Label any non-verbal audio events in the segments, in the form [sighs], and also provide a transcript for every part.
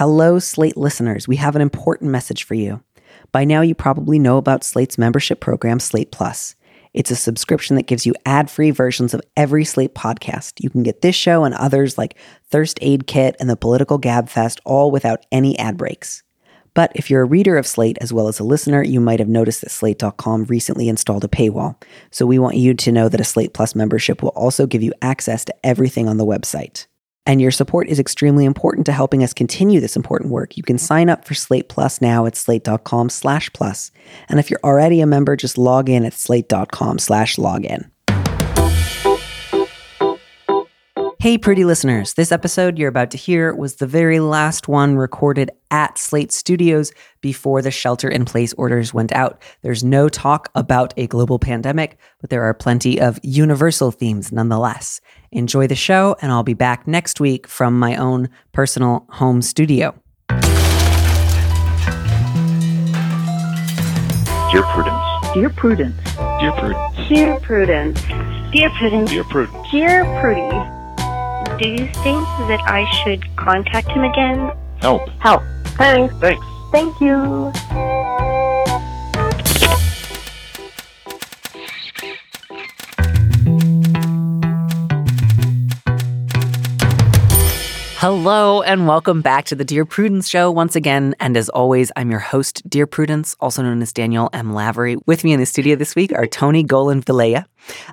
Hello, Slate listeners. We have an important message for you. By now, you probably know about Slate's membership program, Slate Plus. It's a subscription that gives you ad free versions of every Slate podcast. You can get this show and others like Thirst Aid Kit and the Political Gab Fest all without any ad breaks. But if you're a reader of Slate as well as a listener, you might have noticed that Slate.com recently installed a paywall. So we want you to know that a Slate Plus membership will also give you access to everything on the website. And your support is extremely important to helping us continue this important work. You can sign up for Slate Plus now at slate.com slash plus. And if you're already a member, just log in at slate.com slash login. Hey, pretty listeners. This episode you're about to hear was the very last one recorded at Slate Studios before the shelter in place orders went out. There's no talk about a global pandemic, but there are plenty of universal themes nonetheless. Enjoy the show, and I'll be back next week from my own personal home studio. Dear Prudence. Dear Prudence. Dear Prudence. Dear Prudence. Dear Prudence. Dear Prudence. Dear Prudy. Do you think that I should contact him again? Help. Help. Thanks. Thanks. Thank you. Hello and welcome back to the Dear Prudence Show once again. And as always, I'm your host, Dear Prudence, also known as Daniel M. Lavery. With me in the studio this week are Tony Golan Vilea,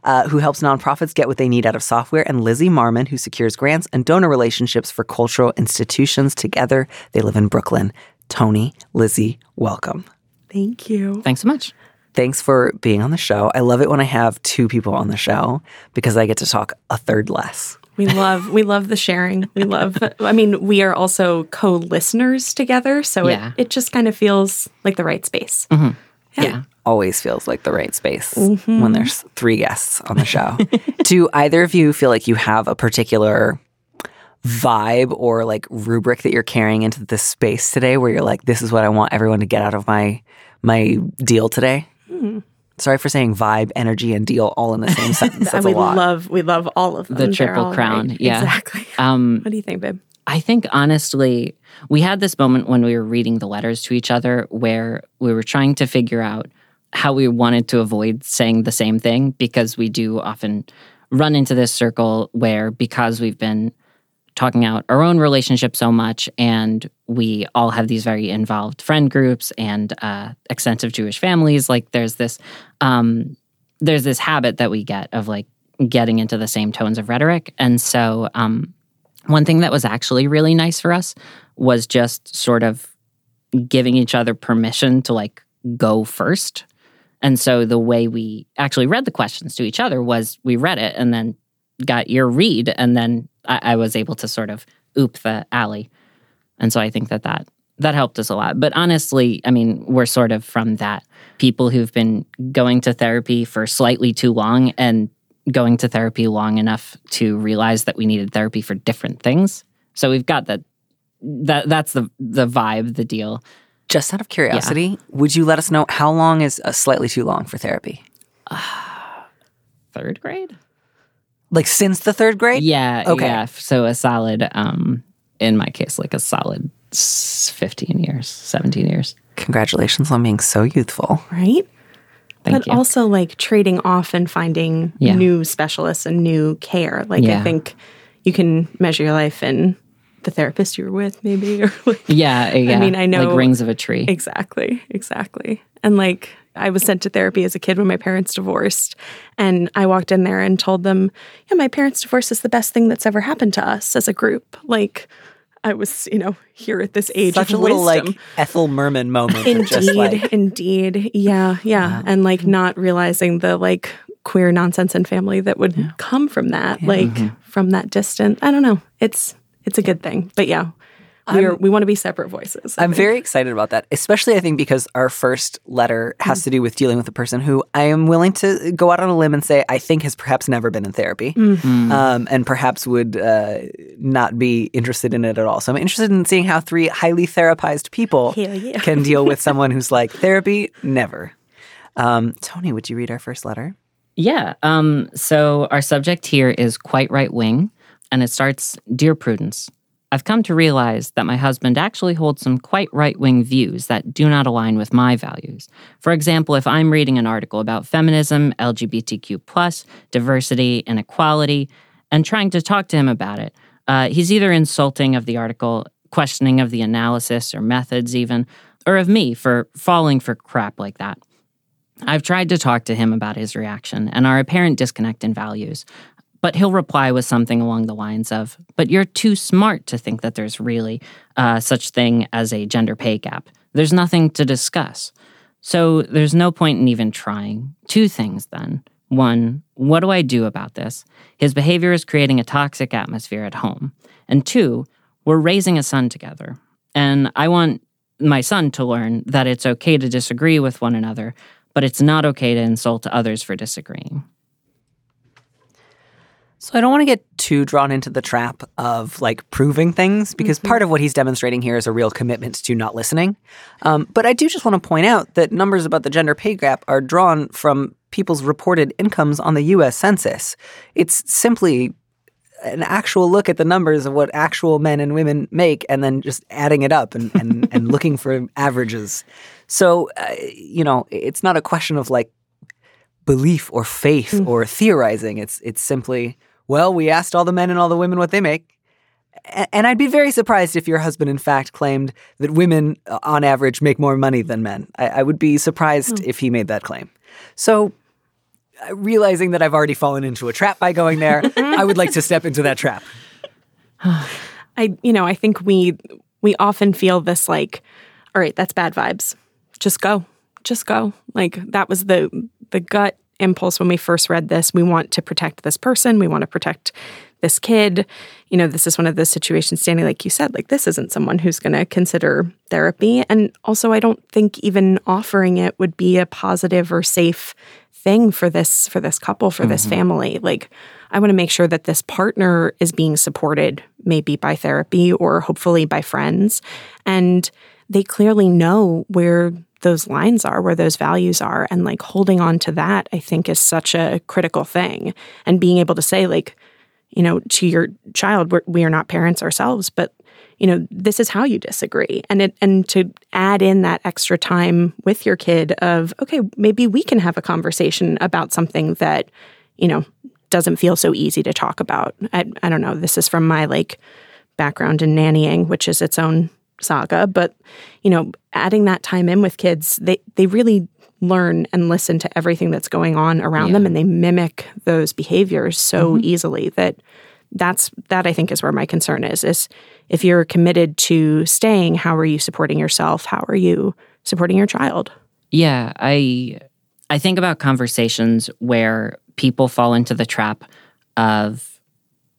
uh, who helps nonprofits get what they need out of software, and Lizzie Marman, who secures grants and donor relationships for cultural institutions. Together, they live in Brooklyn. Tony, Lizzie, welcome. Thank you. Thanks so much. Thanks for being on the show. I love it when I have two people on the show because I get to talk a third less. We love we love the sharing. We love I mean, we are also co-listeners together, so Yeah. it, it just kind of feels like the right space. Mm-hmm. Yeah. always feels like the right space mm-hmm. when there's three guests on the show. [laughs] Do either of you feel like you have a particular vibe or like rubric that you're carrying into this space today where you're like, this is what I want everyone to get out of my my deal today? Hmm. Sorry for saying vibe, energy, and deal all in the same [laughs] sentence. That's we a lot. love we love all of them. The They're triple crown, right. yeah. Exactly. [laughs] Um, [laughs] What do you think, babe? I think honestly, we had this moment when we were reading the letters to each other where we were trying to figure out how we wanted to avoid saying the same thing because we do often run into this circle where because we've been talking out our own relationship so much and we all have these very involved friend groups and uh, extensive jewish families. Like there's this um, there's this habit that we get of like getting into the same tones of rhetoric. And so um, one thing that was actually really nice for us was just sort of giving each other permission to like go first. And so the way we actually read the questions to each other was we read it and then got your read, and then I, I was able to sort of oop the alley. And so I think that that that helped us a lot. But honestly, I mean, we're sort of from that people who've been going to therapy for slightly too long and going to therapy long enough to realize that we needed therapy for different things. So we've got that. That that's the the vibe, the deal. Just out of curiosity, would you let us know how long is a slightly too long for therapy? [sighs] Third grade. Like since the third grade? Yeah. Okay. Yeah. So a solid, um, in my case, like a solid 15 years, 17 years. Congratulations on being so youthful. Right? Thank but you. also like trading off and finding Yeah. new specialists and new care. Like Yeah. I think you can measure your life in the therapist you were with, maybe, or like yeah. Yeah. I mean, I know- Like rings of a tree. Exactly, exactly. And like I was sent to therapy as a kid when my parents divorced, and I walked in there and told them, "Yeah, my parents' divorce is the best thing that's ever happened to us as a group." Like I was, you know, here at this age Such a little wisdom. like Ethel Merman moment. Indeed, just like, indeed. Yeah, yeah. And like not realizing the like queer nonsense and family that would come from that, like Mm-hmm. from that distance. I don't know. It's it's a good thing. But yeah. We are we want to be separate voices. I I'm very excited about that, especially I think because our first letter has to do with dealing with a person who I am willing to go out on a limb and say I think has perhaps never been in therapy um, and perhaps would uh, not be interested in it at all. So I'm interested in seeing how three highly therapized people yeah. can deal with [laughs] someone who's like, therapy, never. Um, Tony, would you read our first letter? Yeah. Um, so our subject here is quite right wing, and it starts Dear Prudence, I've come to realize that my husband actually holds some quite right wing views that do not align with my values. For example, if I'm reading an article about feminism, LGBTQ, diversity, inequality, and trying to talk to him about it, uh, he's either insulting of the article, questioning of the analysis or methods, even, or of me for falling for crap like that. I've tried to talk to him about his reaction and our apparent disconnect in values. But he'll reply with something along the lines of, But you're too smart to think that there's really uh, such thing as a gender pay gap. There's nothing to discuss. So there's no point in even trying. Two things then. One, what do I do about this? His behavior is creating a toxic atmosphere at home. And two, we're raising a son together. And I want my son to learn that it's okay to disagree with one another, but it's not okay to insult others for disagreeing. So I don't want to get too drawn into the trap of like proving things because Mm-hmm. part of what he's demonstrating here is a real commitment to not listening. Um, but I do just want to point out that numbers about the gender pay gap are drawn from people's reported incomes on the U.S. Census. It's simply an actual look at the numbers of what actual men and women make and then just adding it up and, and, [laughs] and looking for averages. So, uh, you know, it's not a question of like belief or faith or theorizing. It's it's simply, well, we asked all the men and all the women what they make. And I'd be very surprised if your husband, in fact, claimed that women, uh, on average, make more money than men. I, I would be surprised if he made that claim. So, uh, realizing that I've already fallen into a trap by going there, I would like to step into that trap. [sighs] I you know, I think we we often feel this like, all right, that's bad vibes. Just go. Just go. Like that was the the gut impulse when we first read this. We want to protect this person. We want to protect this kid. You know, this is one of those situations, Danny, like you said, like this isn't someone who's going to consider therapy. And also, I don't think even offering it would be a positive or safe thing for this for this couple for this mm-hmm. family like i want to make sure that this partner is being supported maybe by therapy or hopefully by friends and they clearly know where those lines are where those values are and like holding on to that i think is such a critical thing. And being able to say like you know to your child we're, we are not parents ourselves but you know this is how you disagree. And it and to add in that extra time with your kid of okay maybe we can have a conversation about something that you know doesn't feel so easy to talk about. I, I don't know. This is from my like background in nannying which is its own saga but you know adding that time in with kids they they really learn and listen to everything that's going on around them and they mimic those behaviors so mm-hmm. easily that that's that I think is where my concern is is if you're committed to staying, how are you supporting yourself? How are you supporting your child? Yeah, I I think about conversations where people fall into the trap of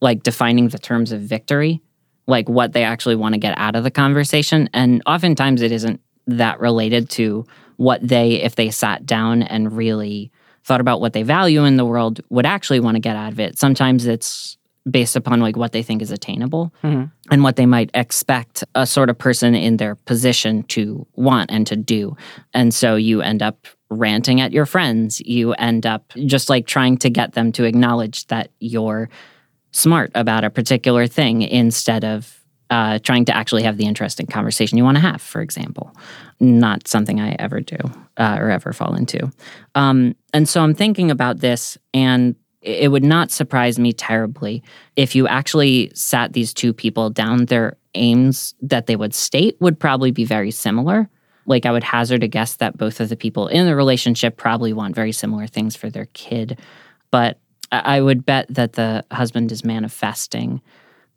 like defining the terms of victory, like what they actually want to get out of the conversation, and oftentimes it isn't that related to what they if they sat down and really thought about what they value in the world would actually want to get out of it. Sometimes it's based upon like what they think is attainable mm-hmm. and what they might expect a sort of person in their position to want and to do. And so you end up ranting at your friends. You end up just like trying to get them to acknowledge that you're smart about a particular thing instead of uh, trying to actually have the interesting conversation you want to have, for example. Not something I ever do uh, or ever fall into. Um, and so I'm thinking about this, and it would not surprise me terribly if you actually sat these two people down. Their aims that they would state would probably be very similar. Like I would hazard a guess that both of the people in the relationship probably want very similar things for their kid. But I would bet that the husband is manifesting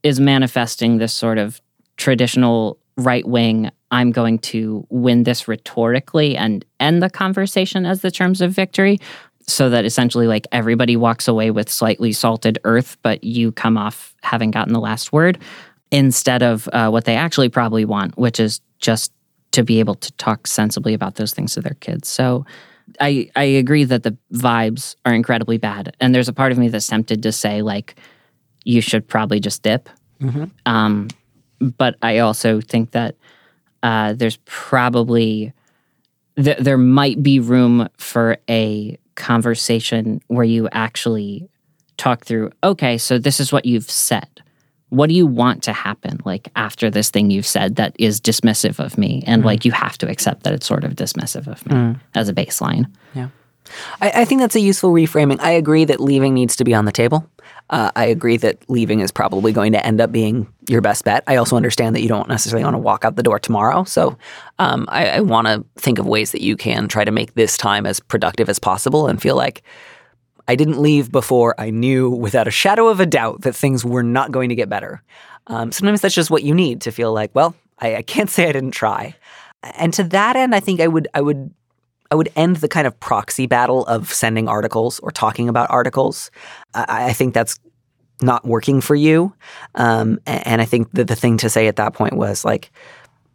is manifesting this sort of traditional right wing I'm going to win this rhetorically and end the conversation as the terms of victory so that essentially like everybody walks away with slightly salted earth but you come off having gotten the last word instead of uh, what they actually probably want which is just to be able to talk sensibly about those things to their kids. So I, I agree that the vibes are incredibly bad and there's a part of me that's tempted to say like you should probably just dip um, but I also think that uh, there's probably th- there might be room for a conversation where you actually talk through. Okay, so this is what you've said. What do you want to happen like after this thing you've said that is dismissive of me and like you have to accept that it's sort of dismissive of me as a baseline I, I think that's a useful reframing. I agree that leaving needs to be on the table. Uh, I agree that leaving is probably going to end up being your best bet. I also understand that you don't necessarily want to walk out the door tomorrow. So um, I, I want to think of ways that you can try to make this time as productive as possible and feel like I didn't leave before I knew without a shadow of a doubt that things were not going to get better. Um, sometimes that's just what you need to feel like, well, I, I can't [laughs] say I didn't try. And to that end, I think I would I would I would end the kind of proxy battle of sending articles or talking about articles. I, I think that's not working for you. Um, a- and I think that the thing to say at that point was like,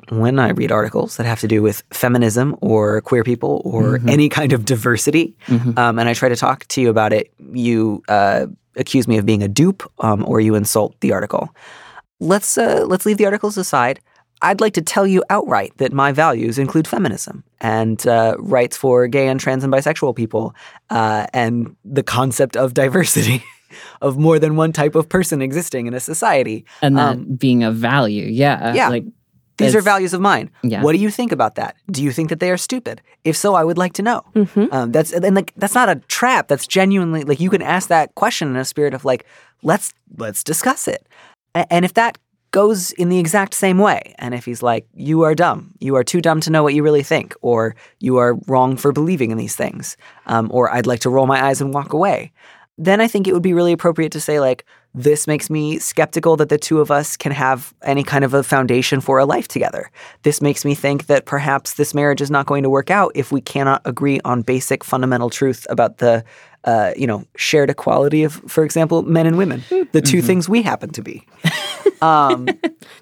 when I read articles that have to do with feminism or queer people or any kind of diversity, um, and I try to talk to you about it, you uh, accuse me of being a dupe um, or you insult the article. Let's uh, let's leave the articles aside. I'd like to tell you outright that my values include feminism and uh, rights for gay and trans and bisexual people, uh, and the concept of diversity, [laughs] of more than one type of person existing in a society. and that Um, being a value yeah yeah. like These are values of mine. Yeah. What do you think about that? Do you think that they are stupid? If so, I would like to know. Mhm. Um, that's and like that's not a trap. That's genuinely like you can ask that question in a spirit of like let's let's discuss it. A- and if that goes in the exact same way, and if he's like you are dumb, you are too dumb to know what you really think, or you are wrong for believing in these things, um, or I'd like to roll my eyes and walk away, then I think it would be really appropriate to say like this makes me skeptical that the two of us can have any kind of a foundation for a life together. This makes me think that perhaps this marriage is not going to work out if we cannot agree on basic fundamental truth about the, uh, you know, shared equality of, for example, men and women, the 2 things we happen to be. [laughs] um,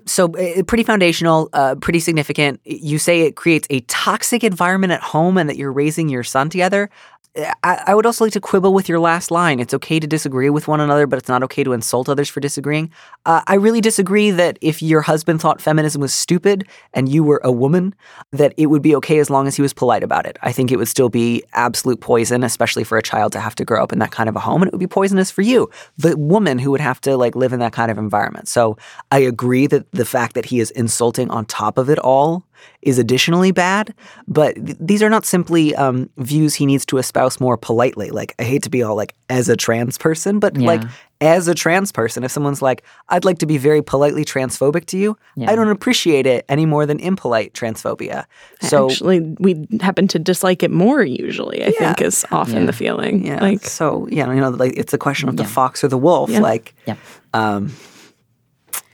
so uh, pretty foundational, uh, pretty significant. You say it creates a toxic environment at home and that you're raising your son together. I, I would also like to quibble with your last line. It's okay to disagree with one another, but it's not okay to insult others for disagreeing. Uh, I really disagree that if your husband thought feminism was stupid and you were a woman, that it would be okay as long as he was polite about it. I think it would still be absolute poison, especially for a child to have to grow up in that kind of a home, and it would be poisonous for you, the woman who would have to like live in that kind of environment. So I agree that the fact that he is insulting on top of it all is additionally bad, but th- these are not simply um, views he needs to espouse more politely. Like, I hate to be all like, as a trans person, but Yeah. like, as a trans person, if someone's like, I'd like to be very politely transphobic to you, Yeah. I don't appreciate it any more than impolite transphobia. So, Actually, we happen to dislike it more usually, I think, is often Yeah. the feeling. yeah. Like, so, yeah, you know, like, it's a question of the Yeah. fox or the wolf. Yeah. Like, Yep. um,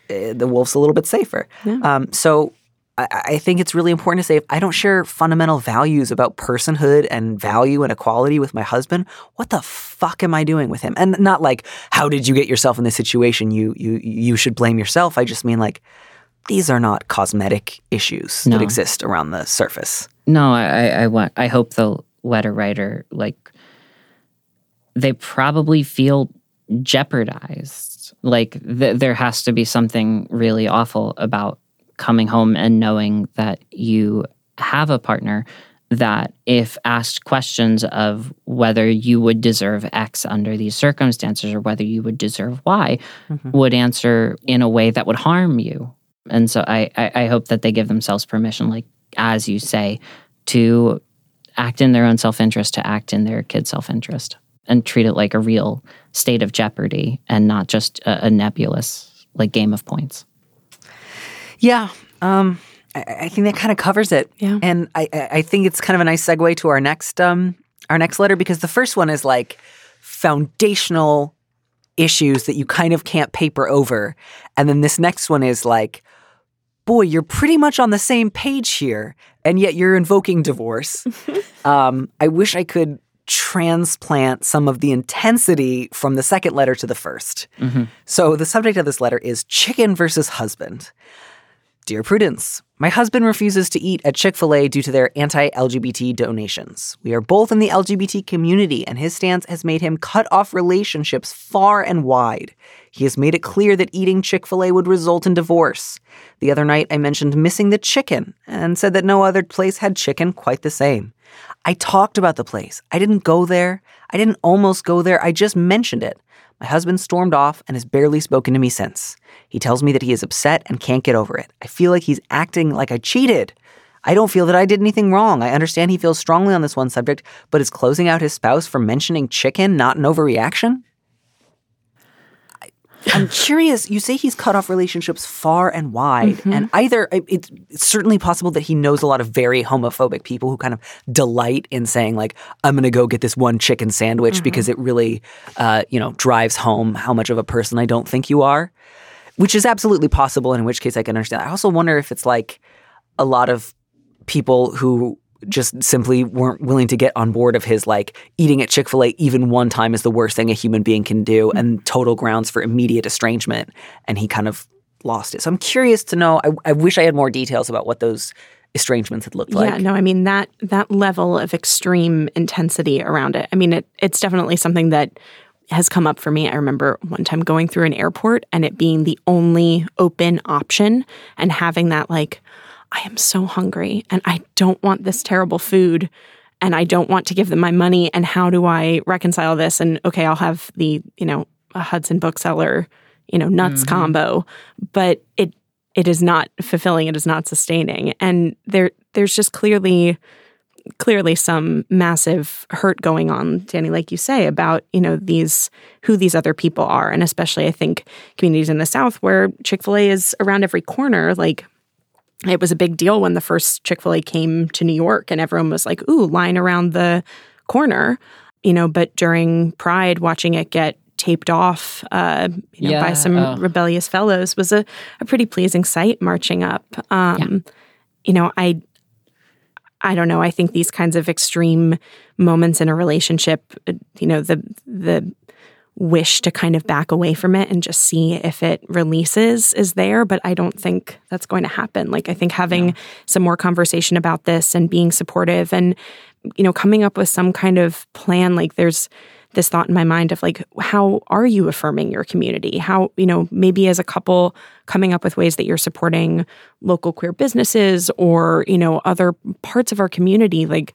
eh, the wolf's a little bit safer. Yeah. Um, so I, I think it's really important to say if I don't share fundamental values about personhood and value and equality with my husband, what the fuck am I doing with him? And not like how did you get yourself in this situation? You you you should blame yourself. I just mean like these are not cosmetic issues No. that exist around the surface. No, I, I, want. I hope the letter writer like they probably feel jeopardized. Like th- there has to be something really awful about coming home and knowing that you have a partner that if asked questions of whether you would deserve X under these circumstances or whether you would deserve Y, mm-hmm. would answer in a way that would harm you. And so I, I, I hope that they give themselves permission, like as you say, to act in their own self interest, to act in their kid's self interest, and treat it like a real state of jeopardy and not just a, a nebulous like game of points. Yeah. Um, I, I think that kind of covers it. Yeah. And I, I think it's kind of a nice segue to our next um our next letter because the first one is like foundational issues that you kind of can't paper over. And then this next one is like, boy, you're pretty much on the same page here, and yet you're invoking divorce. [laughs] um, I wish I could transplant some of the intensity from the second letter to the 1st So the subject of this letter is chicken versus husband. Dear Prudence, my husband refuses to eat at Chick fil A due to their anti LGBT donations. We are both in the LGBT community, and his stance has made him cut off relationships far and wide. He has made it clear that eating Chick fil A would result in divorce. The other night, I mentioned missing the chicken and said that no other place had chicken quite the same. I talked about the place. I didn't go there. I didn't almost go there. I just mentioned it. My husband stormed off and has barely spoken to me since. He tells me that he is upset and can't get over it. I feel like he's acting like I cheated. I don't feel that I did anything wrong. I understand he feels strongly on this one subject, but is closing out his spouse for mentioning chicken not an overreaction? I'm curious. You say he's cut off relationships far and wide, and either it's it's certainly possible that he knows a lot of very homophobic people who kind of delight in saying like, "I'm going to go get this one chicken sandwich because it really, uh, you know, drives home how much of a person I don't think you are," which is absolutely possible. And in which case, I can understand. I also wonder if it's like a lot of people who just simply weren't willing to get on board of his like eating at Chick-fil-A even one time is the worst thing a human being can do mm-hmm. and total grounds for immediate estrangement and he kind of lost it. So I'm curious to know I, I wish I had more details about what those estrangements had looked like. yeah, no, I mean that that level of extreme intensity around it. I mean, it it's definitely something that has come up for me. I remember one time going through an airport and it being the only open option and having that like I am so hungry and I don't want this terrible food and I don't want to give them my money and how do I reconcile this and okay, I'll have the, you know, a Hudson bookseller, you know, nuts mm-hmm. combo, but it it is not fulfilling, it is not sustaining. And there there's just clearly clearly some massive hurt going on, Danny, like you say, about, you know, these who these other people are. And especially I think communities in the South where Chick-fil-A is around every corner, like it was a big deal when the first Chick-fil-A came to New York and everyone was like, ooh, line around the corner. You know, but during Pride, watching it get taped off uh, you know, by some oh. rebellious fellows was a, a pretty pleasing sight marching up. Um, You know, I I don't know. I think these kinds of extreme moments in a relationship, uh, you know, the the wish to kind of back away from it and just see if it releases is there, but I don't think that's going to happen. Like I think having some more conversation about this and being supportive and you know, coming up with some kind of plan like there's this thought in my mind of like how are you affirming your community how you know maybe as a couple coming up with ways that you're supporting local queer businesses or you know other parts of our community like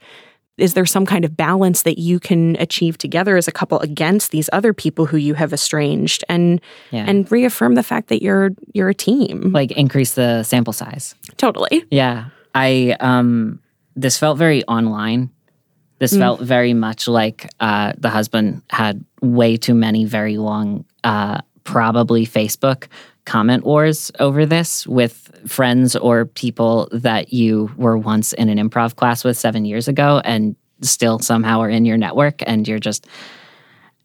is there some kind of balance that you can achieve together as a couple against these other people who you have estranged and Yeah. and reaffirm the fact that you're you're a team like increase the sample size. totally Yeah. I um this felt very online. This felt very much like uh the husband had way too many very long uh probably Facebook comment wars over this with friends or people that you were once in an improv class with 7 years ago and still somehow are in your network and you're just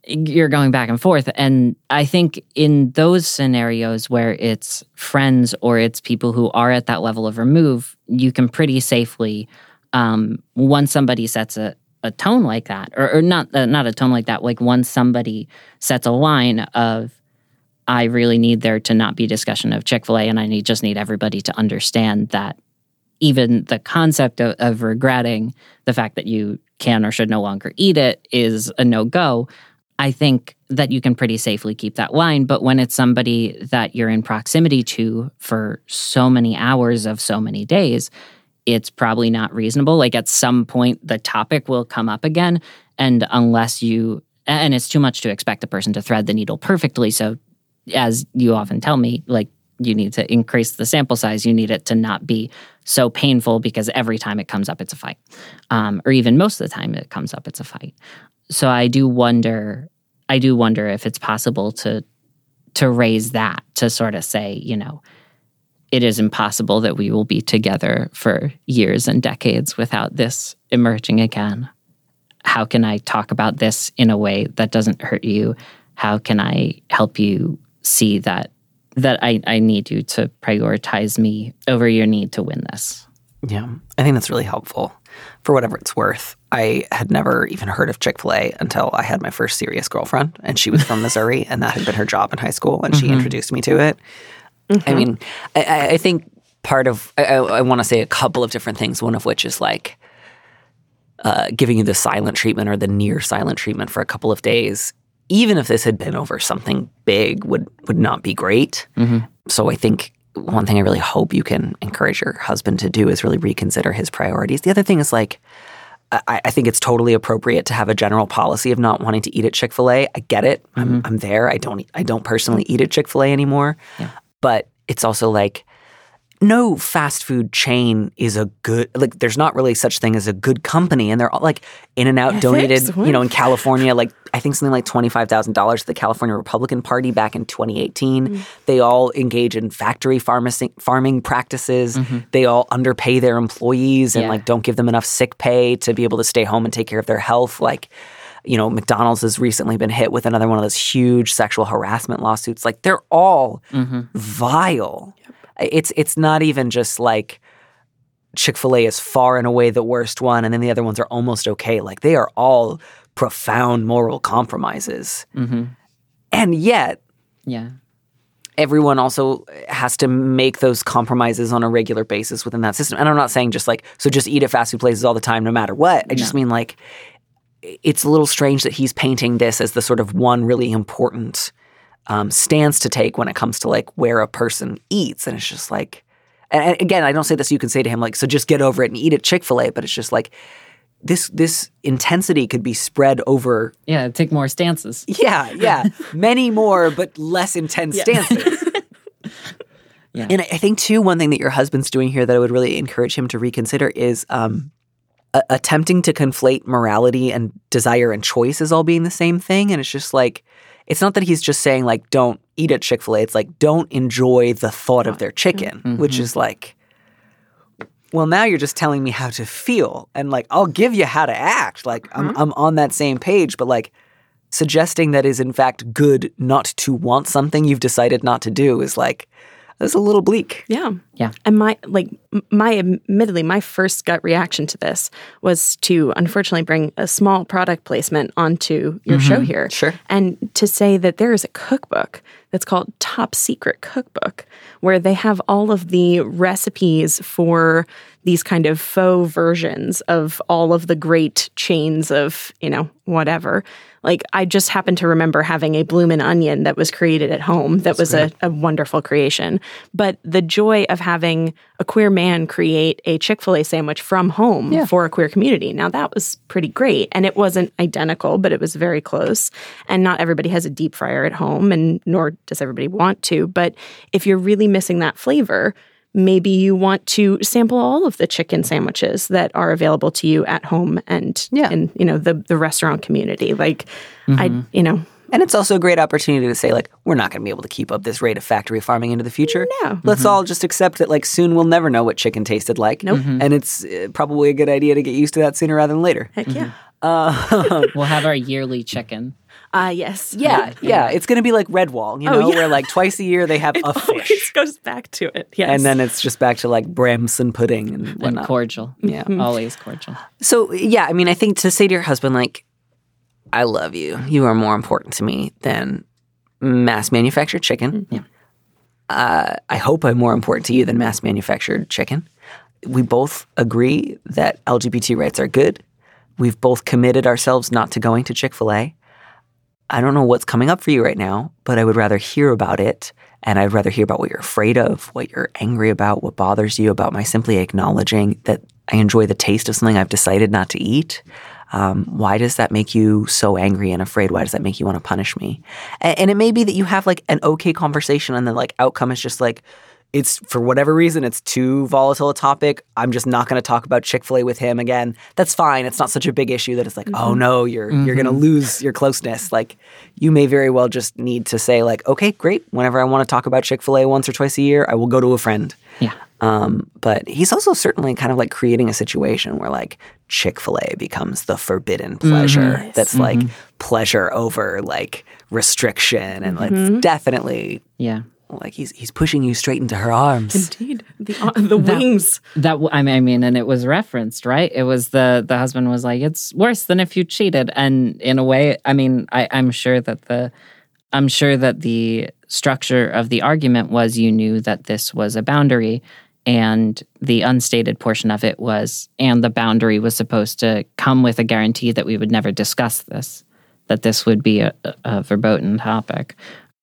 you're going back and forth. And I think in those scenarios where it's friends or it's people who are at that level of remove, you can pretty safely, um, once somebody sets a, a tone like that, or, or not uh, not a tone like that, like once somebody sets a line of, I really need there to not be discussion of Chick Fil A, and I need just need everybody to understand that even the concept of, of regretting the fact that you can or should no longer eat it is a no go. I think that you can pretty safely keep that line. But when it's somebody that you're in proximity to for so many hours of so many days, it's probably not reasonable. Like at some point, the topic will come up again. And unless you, and it's too much to expect a person to thread the needle perfectly. So, as you often tell me, like you need to increase the sample size. You need it to not be so painful because every time it comes up, it's a fight. Um, or even most of the time it comes up, it's a fight. So I do wonder, I do wonder if it's possible to to raise that to sort of say, you know, it is impossible that we will be together for years and decades without this emerging again. How can I talk about this in a way that doesn't hurt you? How can I help you see that that I, I need you to prioritize me over your need to win this? Yeah, I think that's really helpful for whatever it's worth. I had never even heard of Chick fil A until I had my first serious girlfriend, and she was from [laughs] Missouri, and that had been her job in high school, and she introduced me to it. I mean, I- I, think part of, I, I, I want to say a couple of different things, one of which is like uh, giving you the silent treatment or the near silent treatment for a couple of days. Even if this had been over something big, would would not be great. Mm-hmm. So I think one thing I really hope you can encourage your husband to do is really reconsider his priorities. The other thing is like, I, I think it's totally appropriate to have a general policy of not wanting to eat at Chick Fil A. I get it. I'm mm-hmm. I'm there. I don't I don't personally eat at Chick Fil A anymore. But it's also like no fast food chain is a good like there's not really such thing as a good company and they're all like In-N-Out donated you know in california like i think something like $25000 to the california republican party back in 2018 mm. they all engage in factory pharmacy, farming practices. Mm-hmm. They all underpay their employees and Yeah. like don't give them enough sick pay to be able to stay home and take care of their health. Like you know mcdonald's has recently been hit with another one of those huge sexual harassment lawsuits. Like they're all mm-hmm. vile it's it's not even just like Chick-fil-A is far and away the worst one and then the other ones are almost okay. Like they are all profound moral compromises. Hmm and yet Yeah. everyone also has to make those compromises on a regular basis within that system. And i'm not saying just like so just eat at fast food places all the time no matter what. I just No. mean like it's a little strange that he's painting this as the sort of one really important um, stance to take when it comes to like where a person eats and it's just like and again i don't say this you can say to him like so just get over it and eat at chick-fil-a but it's just like this this intensity could be spread over Yeah. Take more stances. yeah yeah [laughs] many more but less intense stances [laughs] Yeah. and I I think too, one thing that your husband's doing here that I would really encourage him to reconsider is um, a- attempting to conflate morality and desire and choice as all being the same thing. And it's just like, it's not that he's just saying like, don't eat at Chick Fil A. It's like, don't enjoy the thought of their chicken, mm-hmm. which is like, well, now you're just telling me how to feel, and like, I'll give you how to act. Like, I'm mm-hmm. I'm on that same page, but like. Suggesting that is in fact good not to want something you've decided not to do is like that's a little bleak. Yeah. Yeah. And my like my admittedly my first gut reaction to this was to unfortunately bring a small product placement onto your show mm-hmm. here. Sure. And to say that there is a cookbook that's called Top Secret Cookbook where they have all of the recipes for these kind of faux versions of all of the great chains of, you know, whatever. Like I just happen to remember having a bloomin' onion that was created at home that was a, a wonderful creation. But the joy of having a queer man create a Chick-fil-A sandwich from home for a queer community. Now that was pretty great. And it wasn't identical, but it was very close. And not everybody has a deep fryer at home and nor does everybody want to. But if you're really missing that flavor, maybe you want to sample all of the chicken sandwiches that are available to you at home and Yeah. in you know the the restaurant community like i mm-hmm. you know And it's also a great opportunity to say, like, we're not going to be able to keep up this rate of factory farming into the future. No. Let's mm-hmm. all just accept that, like, soon we'll never know what chicken tasted like. Nope. Mm-hmm. And it's uh, probably a good idea to get used to that sooner rather than later. heck yeah uh, [laughs] We'll have our yearly chicken. Uh yes Yeah, yeah. It's going to be like Redwall, you Oh, know, yeah. where like twice a year they [laughs] have a always fish. goes back to it yes And then it's just back to like Bramson pudding and And cordial. Yeah. Always cordial. So yeah, I mean, I think to say to your husband like, "I love you. You are more important to me than mass manufactured chicken." Yeah. Uh, I hope I'm more important to you than mass manufactured chicken. We both agree that LGBT rights are good. We've both committed ourselves not to going to Chick Fil A. I don't know what's coming up for you right now, but I would rather hear about it. And I'd rather hear about what you're afraid of, what you're angry about, what bothers you about my simply acknowledging that I enjoy the taste of something I've decided not to eat. Um, why does that make you so angry and afraid? Why does that make you want to punish me? And, and it may be that you have like an okay conversation and the like outcome is just like, it's for whatever reason it's too volatile a topic. I'm just not going to talk about Chick Fil A with him again. That's fine. It's not such a big issue that it's like, oh mm-hmm. no, you're you're going to mm-hmm. lose your closeness. Like you may very well just need to say like, okay, great. Whenever I want to talk about Chick Fil A once or twice a year, I will go to a friend. Yeah. Um, but he's also certainly kind of like creating a situation where like Chick Fil A becomes the forbidden mm-hmm. pleasure. That's like pleasure over like restriction, and it's definitely Yeah. Like he's he's pushing you straight into her arms. indeed the uh, the wings That w- I mean, I mean, and it was referenced, right? It was the the husband was like, "It's worse than if you cheated," and in a way, I mean, I, I'm sure that the I'm sure that the structure of the argument was you knew that this was a boundary, and the unstated portion of it was, and the boundary was supposed to come with a guarantee that we would never discuss this, that this would be a, a verboten topic,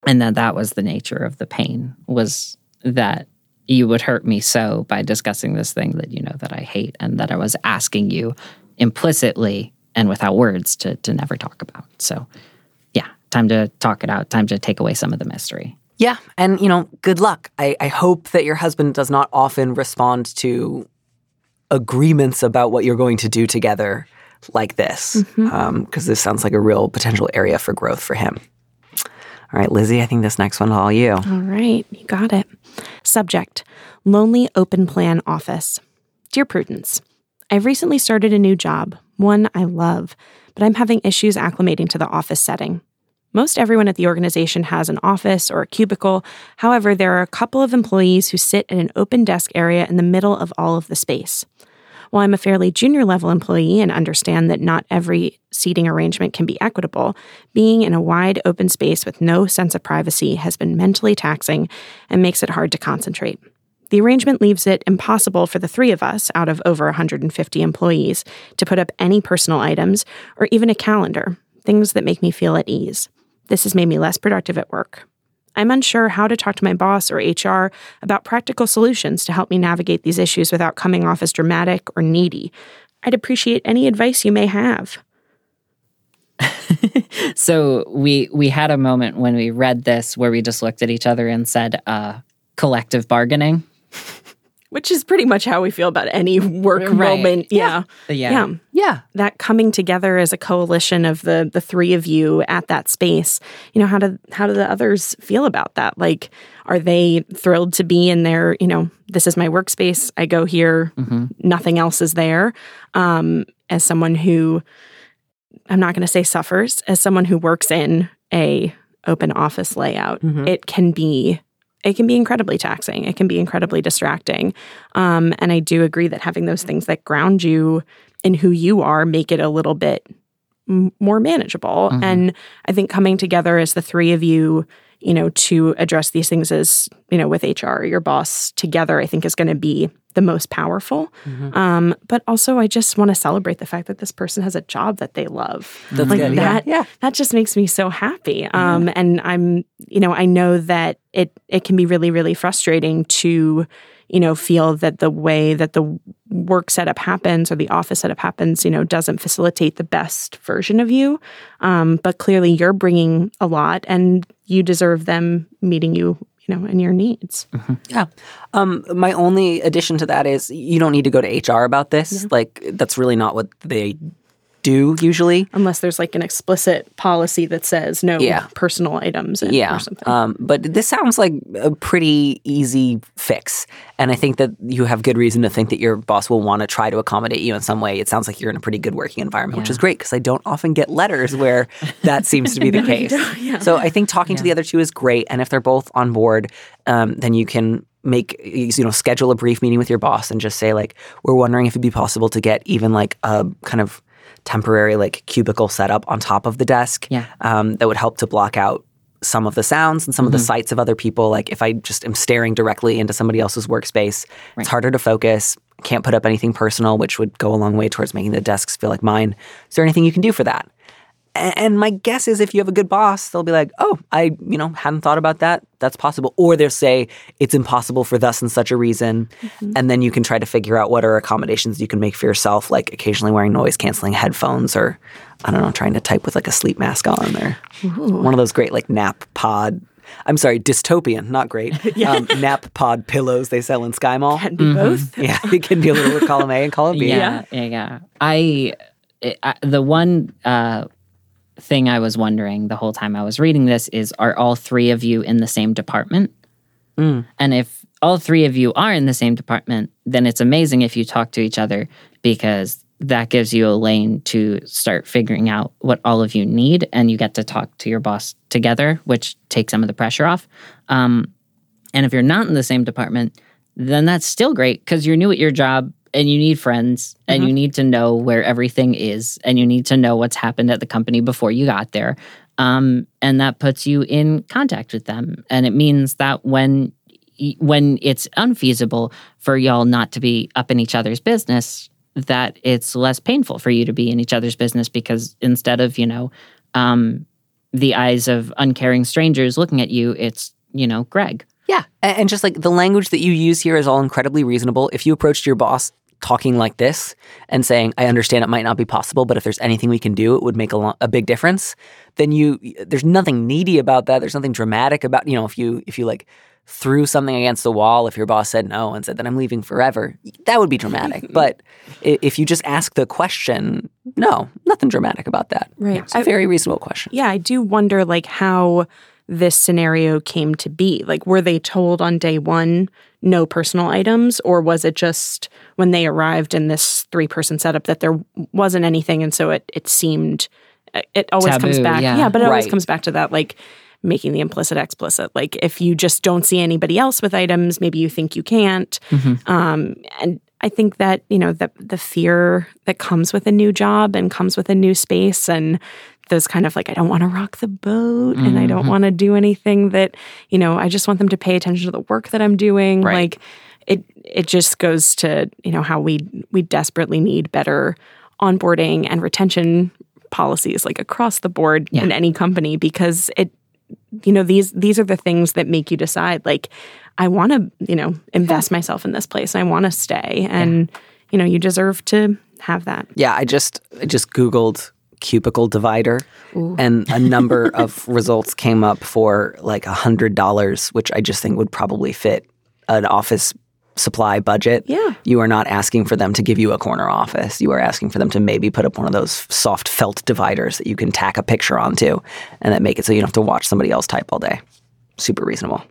and that that was the nature of the pain was that you would hurt me so by discussing this thing that you know that I hate and that I was asking you implicitly and without words to to never talk about. So, yeah, time to talk it out. Time to take away some of the mystery. Yeah. And, you know, good luck. I, I hope that your husband does not often respond to agreements about what you're going to do together like this, mm-hmm. um, because this sounds like a real potential area for growth for him. All right, Lizzie, I think this next one's all you. All right, you got it. Subject Lonely Open Plan Office. Dear Prudence, I've recently started a new job, one I love, but I'm having issues acclimating to the office setting. Most everyone at the organization has an office or a cubicle. However, there are a couple of employees who sit at an open desk area in the middle of all of the space. While I'm a fairly junior level employee and understand that not every seating arrangement can be equitable, being in a wide open space with no sense of privacy has been mentally taxing and makes it hard to concentrate. The arrangement leaves it impossible for the three of us, out of over 150 employees, to put up any personal items or even a calendar, things that make me feel at ease. This has made me less productive at work. I'm unsure how to talk to my boss or HR about practical solutions to help me navigate these issues without coming off as dramatic or needy. I'd appreciate any advice you may have. [laughs] So we we had a moment when we read this where we just looked at each other and said, uh, "Collective bargaining." Which is pretty much how we feel about any work Right. moment. Yeah. Yeah. Yeah. Yeah. That coming together as a coalition of the the three of you at that space. You know, how do how do the others feel about that? Like, are they thrilled to be in their, you know, this is my workspace. I go here, nothing else is there. Um, as someone who I'm not going to say suffers, as someone who works in a open office layout, it can be it can be incredibly taxing. It can be incredibly distracting. Um, and I do agree that having those things that ground you in who you are make it a little bit m- more manageable. And I think coming together as the three of you, you know, to address these things as, you know, with HR, your boss together, I think is going to be the most powerful. Um, but also, I just want to celebrate the fact that this person has a job that they love. That's like good. That, Yeah. that just makes me so happy. Um, and I'm, you know, I know that it it can be really, really frustrating to, you know, feel that the way that the work setup happens or the office setup happens, you know, doesn't facilitate the best version of you. Um, but clearly, you're bringing a lot, and you deserve them meeting you, you know, and your needs. Yeah. Um, my only addition to that is you don't need to go to HR about this. Like, that's really not what they do usually. Unless there's like an explicit policy that says no Yeah. personal items Yeah. or something. Um, but this sounds like a pretty easy fix. And I think that you have good reason to think that your boss will want to try to accommodate you in some way. It sounds like you're in a pretty good working environment, which is great because I don't often get letters where that seems to be [laughs] the case. So I think talking to the other two is great. And if they're both on board, um, then you can make you know schedule a brief meeting with your boss and just say like we're wondering if it'd be possible to get even like a kind of temporary like cubicle setup on top of the desk Yeah. um, that would help to block out some of the sounds and some of the sights of other people. Like if I just am staring directly into somebody else's workspace, it's harder to focus. Can't put up anything personal, which would go a long way towards making the desks feel like mine. Is there anything you can do for that? A- And my guess is if you have a good boss, they'll be like, oh, I, you know, hadn't thought about that. That's possible. Or they'll say it's impossible for thus and such a reason. And then you can try to figure out what are accommodations you can make for yourself, like occasionally wearing noise canceling headphones or, I don't know, trying to type with like a sleep mask on or one of those great like nap pod. I'm sorry, dystopian, not great. [laughs] um, nap pod pillows they sell in Sky Mall. Can be both. Yeah, [laughs] it can be a little bit column A and column B. Yeah, yeah, yeah. I, I the one uh, thing I was wondering the whole time I was reading this is: Are all three of you in the same department? And if all three of you are in the same department, then it's amazing if you talk to each other because that gives you a lane to start figuring out what all of you need, and you get to talk to your boss together, which takes some of the pressure off. Um, and if you're not in the same department, then that's still great because you're new at your job and you need friends and you need to know where everything is and you need to know what's happened at the company before you got there. Um, and that puts you in contact with them. And it means that when when it's unfeasible for y'all not to be up in each other's business, that it's less painful for you to be in each other's business because instead of, you know, um, the eyes of uncaring strangers looking at you, it's, you know, Greg. Yeah. And just like the language that you use here is all incredibly reasonable. If you approached your boss talking like this and saying, "I understand it might not be possible, but if there's anything we can do, it would make a, lo- a big difference." Then you, there's nothing needy about that. There's nothing dramatic about you know if you if you like threw something against the wall, if your boss said no and said that I'm leaving forever, that would be dramatic. [laughs] but if you just ask the question, no, nothing dramatic about that. Right. It's a very reasonable question. yeah, I do wonder like how this scenario came to be. Like, were they told on day one no personal items, or was it just when they arrived in this three person setup that there wasn't anything, and so it it seemed it always comes back. yeah. but it always comes back to that like making the implicit explicit. Like if you just don't see anybody else with items, maybe you think you can't. Um, and I think that you know the the fear that comes with a new job and comes with a new space and those kind of like I don't want to rock the boat and I don't mm-hmm. want to do anything that you know I just want them to pay attention to the work that I'm doing Right. like it it just goes to you know how we we desperately need better onboarding and retention policies like across the board in any company because it you know these these are the things that make you decide like I want to you know invest myself in this place and I want to stay and you know you deserve to have that Yeah, I just I just googled cubicle divider, and a number [laughs] of results came up for like a hundred dollars, which I just think would probably fit an office supply budget. Yeah. you are not asking for them to give you a corner office. You are asking for them to maybe put up one of those soft felt dividers that you can tack a picture onto, and that make it so you don't have to watch somebody else type all day. Super reasonable.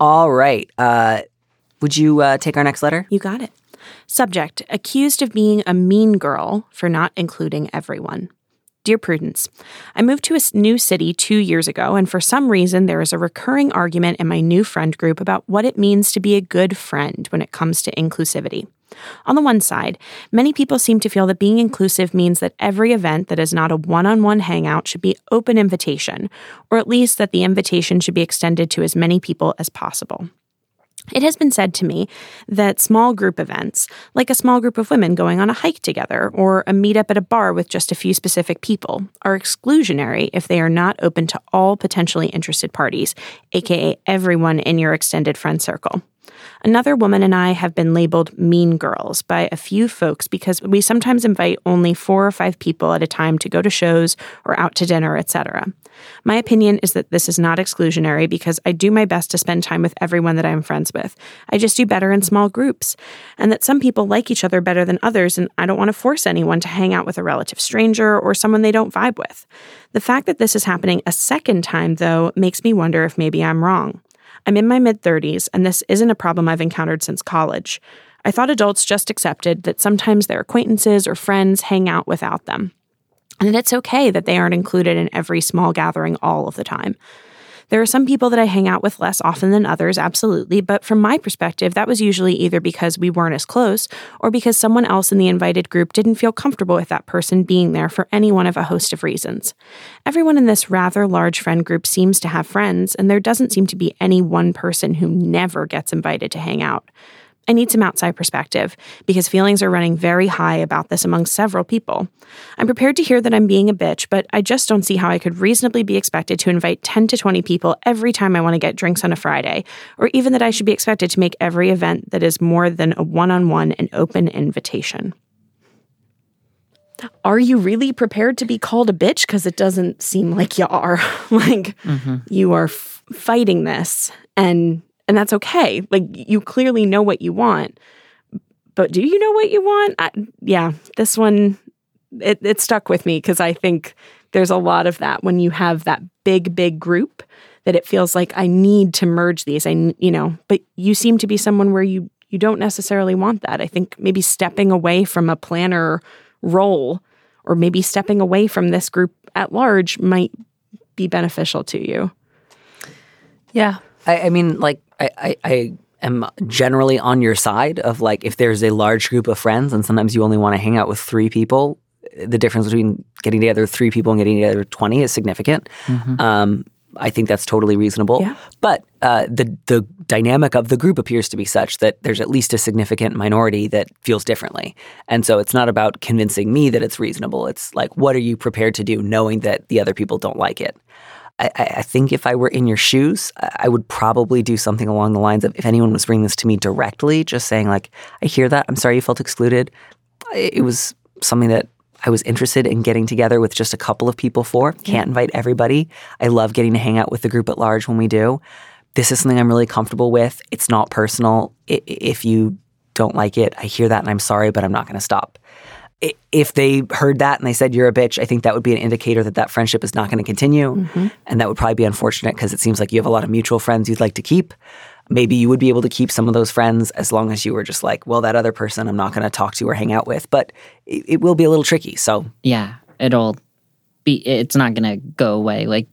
All right. Uh, would you uh, take our next letter? You got it. Subject Accused of being a mean girl for not including everyone. Dear Prudence, I moved to a new city two years ago, and for some reason, there is a recurring argument in my new friend group about what it means to be a good friend when it comes to inclusivity. On the one side, many people seem to feel that being inclusive means that every event that is not a one on one hangout should be open invitation, or at least that the invitation should be extended to as many people as possible. It has been said to me that small group events, like a small group of women going on a hike together or a meetup at a bar with just a few specific people, are exclusionary if they are not open to all potentially interested parties, aka everyone in your extended friend circle. Another woman and I have been labeled mean girls by a few folks because we sometimes invite only four or five people at a time to go to shows or out to dinner, etc. My opinion is that this is not exclusionary because I do my best to spend time with everyone that I'm friends with. I just do better in small groups. And that some people like each other better than others, and I don't want to force anyone to hang out with a relative stranger or someone they don't vibe with. The fact that this is happening a second time, though, makes me wonder if maybe I'm wrong. I'm in my mid 30s, and this isn't a problem I've encountered since college. I thought adults just accepted that sometimes their acquaintances or friends hang out without them and that it's okay that they aren't included in every small gathering all of the time. There are some people that I hang out with less often than others, absolutely, but from my perspective, that was usually either because we weren't as close or because someone else in the invited group didn't feel comfortable with that person being there for any one of a host of reasons. Everyone in this rather large friend group seems to have friends, and there doesn't seem to be any one person who never gets invited to hang out. I need some outside perspective because feelings are running very high about this among several people. I'm prepared to hear that I'm being a bitch, but I just don't see how I could reasonably be expected to invite 10 to 20 people every time I want to get drinks on a Friday, or even that I should be expected to make every event that is more than a one on one an open invitation. Are you really prepared to be called a bitch? Because it doesn't seem like you are. [laughs] like mm-hmm. you are f- fighting this, and and that's okay. Like you clearly know what you want, but do you know what you want? I, yeah, this one it, it stuck with me because I think there's a lot of that when you have that big big group that it feels like I need to merge these. I you know, but you seem to be someone where you you don't necessarily want that. I think maybe stepping away from a planner role or maybe stepping away from this group at large might be beneficial to you. Yeah. I, I mean, like, I, I, I am generally on your side of like, if there's a large group of friends and sometimes you only want to hang out with three people, the difference between getting together three people and getting together 20 is significant. Um, I think that's totally reasonable. Yeah. But uh, the the dynamic of the group appears to be such that there's at least a significant minority that feels differently. And so it's not about convincing me that it's reasonable. It's like, what are you prepared to do knowing that the other people don't like it? I, I think if I were in your shoes, I would probably do something along the lines of if anyone was bringing this to me directly, just saying like, "I hear that. I'm sorry you felt excluded." It was something that I was interested in getting together with just a couple of people for. Can't invite everybody. I love getting to hang out with the group at large when we do. This is something I'm really comfortable with. It's not personal. If you don't like it, I hear that and I'm sorry, but I'm not going to stop if they heard that and they said you're a bitch, I think that would be an indicator that that friendship is not going to continue, mm-hmm. and that would probably be unfortunate because it seems like you have a lot of mutual friends you'd like to keep. Maybe you would be able to keep some of those friends as long as you were just like, well, that other person I'm not going to talk to or hang out with, but it, it will be a little tricky. So Yeah, it'll be. It's not going to go away. Like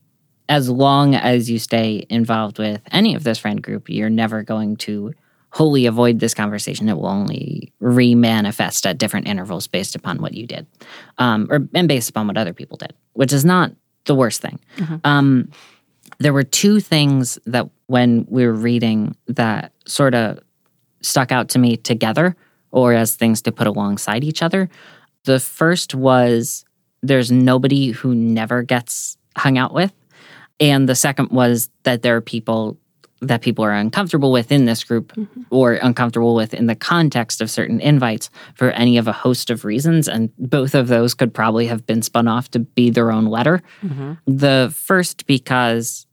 as long as you stay involved with any of this friend group, you're never going to wholly avoid this conversation. It will only re-manifest at different intervals based upon what you did, um, or and based upon what other people did, which is not the worst thing. Um, there were two things that when we were reading that sort of stuck out to me together or as things to put alongside each other. The first was there's nobody who never gets hung out with. And the second was that there are people that people are uncomfortable with in this group or uncomfortable with in the context of certain invites for any of a host of reasons. And both of those could probably have been spun off to be their own letter. The first, because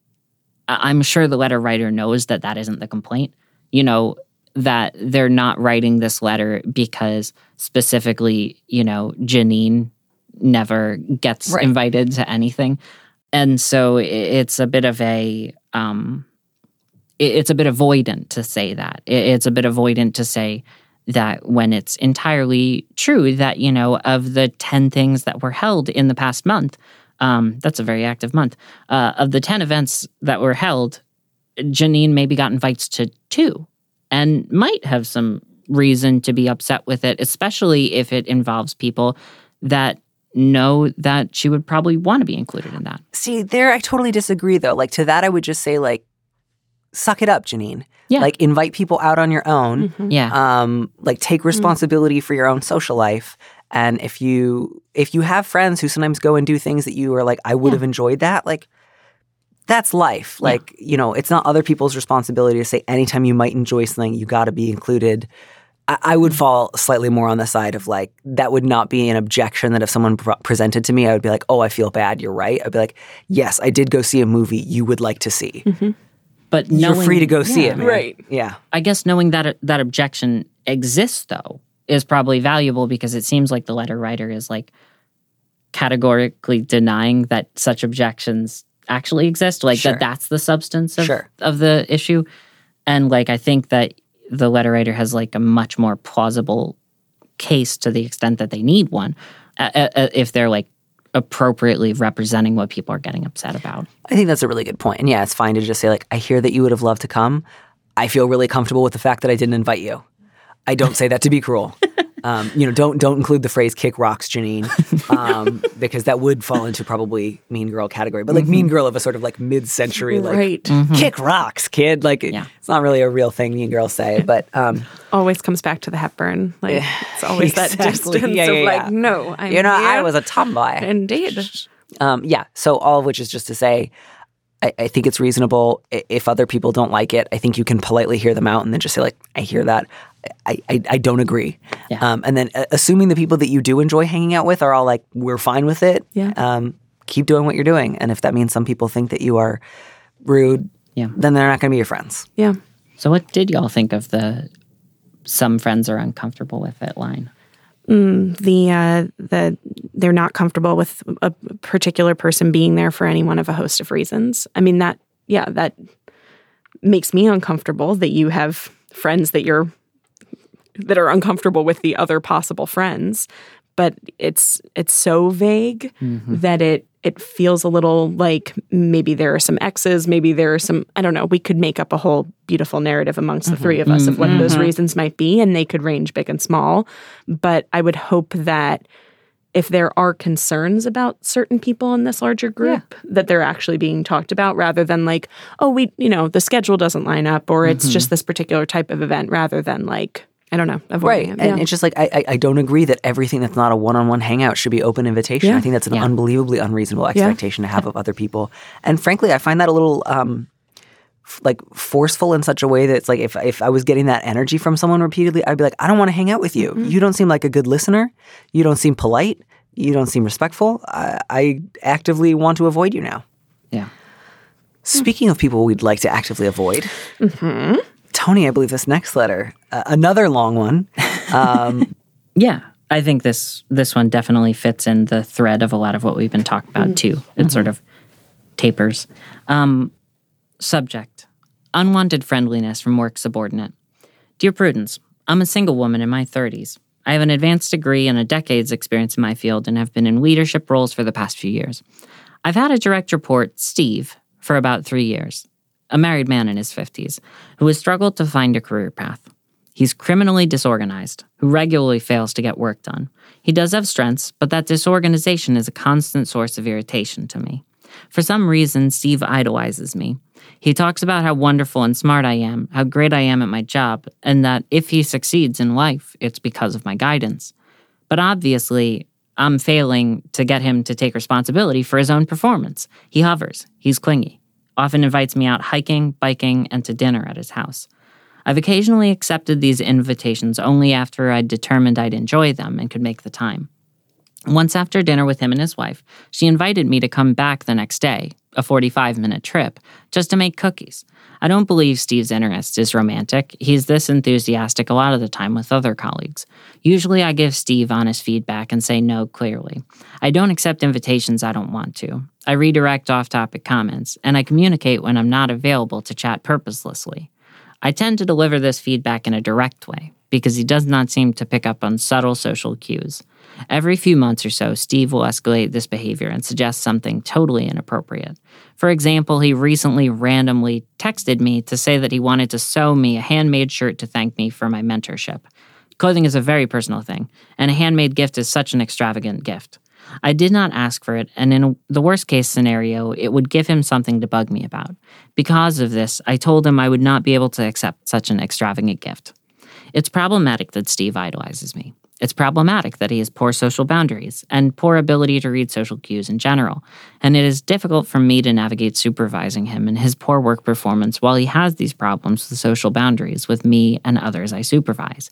I'm sure the letter writer knows that that isn't the complaint. You know, that they're not writing this letter because specifically, you know, Janine never gets Right. invited to anything. And so it's a bit of a um it's a bit avoidant to say that. It's a bit avoidant to say that when it's entirely true that, you know, of the 10 things that were held in the past month, um, that's a very active month, uh, of the 10 events that were held, Janine maybe got invites to two and might have some reason to be upset with it, especially if it involves people that know that she would probably want to be included in that. see, there I totally disagree though. Like to that, I would just say like, suck it up, Janine. Yeah. Like invite people out on your own. Mm-hmm. Yeah. um, like take mm. responsibility for your own social life and if you if you have friends who sometimes go and do things that you are like i would Yeah. have enjoyed that like that's life Yeah. like you know it's not other people's responsibility to say anytime you might enjoy something you got to be included I, I would mm. fall slightly more on the side of like that would not be an objection that if someone pr- presented to me i would be like oh i feel bad you're right i'd be like yes i did go see a movie you would like to see mm-hmm. But you're free to go see yeah. it man. Right. yeah I guess knowing that that objection exists though is probably valuable because it seems like the letter writer is like categorically denying that such objections actually exist like Sure. that that's the substance of, Sure. of the issue and like I think that the letter writer has like a much more plausible case to the extent that they need one uh, uh, uh, if they're like appropriately representing what people are getting upset about I think that's a really good point. And yeah, it's fine to just say, like, I hear that you would have loved to come. I feel really comfortable with the fact that I didn't invite you. I don't say that to be cruel. [laughs] Um, you know, don't don't include the phrase "kick rocks, Janine," um, [laughs] because that would fall into probably mean girl category. But like mean girl of a sort of like mid-century, like right. kick rocks, kid. Like Yeah. it's not really a real thing mean girls say, [laughs] but um, Always comes back to the Hepburn. Like it's always that Exactly. distance Yeah, of like, yeah. no, I'm you know, I was a tomboy. indeed. Um, yeah. So all of which is just to say, I, I think it's reasonable. If other people don't like it, I think you can politely hear them out and then just say like, "I hear that. I I, I don't agree." Yeah. Um, and then uh, assuming the people that you do enjoy hanging out with are all like, "We're fine with it." Yeah. Um, keep doing what you're doing. And if that means some people think that you are rude, Yeah. then they're not going to be your friends. Yeah. so what did y'all think of the some friends are uncomfortable with it line the uh, the they're not comfortable with a particular person being there for any one of a host of reasons. I mean that yeah that makes me uncomfortable that you have friends that you're that are uncomfortable with the other possible friends, but it's it's so vague mm-hmm. that it it feels a little like maybe there are some X's, maybe there are some I don't know. We could make up a whole beautiful narrative amongst the three mm-hmm. of us of what mm-hmm. those reasons might be, and they could range big and small. But I would hope that if there are concerns about certain people in this larger group that they're actually being talked about rather than like oh we you know the schedule doesn't line up or it's just this particular type of event rather than like I don't know. Right. Avoiding And. Yeah. it's just like, I, I, I don't agree that everything that's not a one on one hangout should be open invitation. Yeah. I think that's an Yeah. unbelievably unreasonable expectation to have of other people. And frankly, I find that a little, um, f- like forceful in such a way that it's like if if I was getting that energy from someone repeatedly, I'd be like, I don't want to hang out with you. Mm-hmm. You don't seem like a good listener. You don't seem polite. You don't seem respectful. I, I actively want to avoid you now. Yeah. Hmm. Speaking of people we'd like to actively avoid, mm-hmm. Tony, I believe this next letter, uh, another long one. Um, [laughs] Yeah, I think this this one definitely fits in the thread of a lot of what we've been talking about too. It sort of tapers. Um, subject: unwanted friendliness from work subordinate. Dear Prudence, I'm a single woman in my 30s. I have an advanced degree and a decade's experience in my field and have been in leadership roles for the past few years. I've had a direct report, Steve, for about three years, a married man in his 50s, who has struggled to find a career path. He's criminally disorganized, who regularly fails to get work done. He does have strengths, but that disorganization is a constant source of irritation to me. For some reason, Steve idolizes me. He talks about how wonderful and smart I am, how great I am at my job, and that if he succeeds in life, it's because of my guidance. But obviously, I'm failing to get him to take responsibility for his own performance. He hovers, he's clingy, often invites me out hiking, biking, and to dinner at his house. I've occasionally accepted these invitations only after I'd determined I'd enjoy them and could make the time. Once after dinner with him and his wife, she invited me to come back the next day, a 45 minute trip, just to make cookies. I don't believe Steve's interest is romantic. He's this enthusiastic a lot of the time with other colleagues. Usually I give Steve honest feedback and say no clearly. I don't accept invitations I don't want to. I redirect off topic comments, and I communicate when I'm not available to chat purposelessly. I tend to deliver this feedback in a direct way because he does not seem to pick up on subtle social cues. Every few months or so, Steve will escalate this behavior and suggest something totally inappropriate. For example, he recently randomly texted me to say that he wanted to sew me a handmade shirt to thank me for my mentorship. Clothing is a very personal thing, and a handmade gift is such an extravagant gift. I did not ask for it, and in the worst case scenario, it would give him something to bug me about. Because of this, I told him I would not be able to accept such an extravagant gift. It's problematic that Steve idolizes me. It's problematic that he has poor social boundaries and poor ability to read social cues in general, and it is difficult for me to navigate supervising him and his poor work performance while he has these problems with social boundaries with me and others I supervise.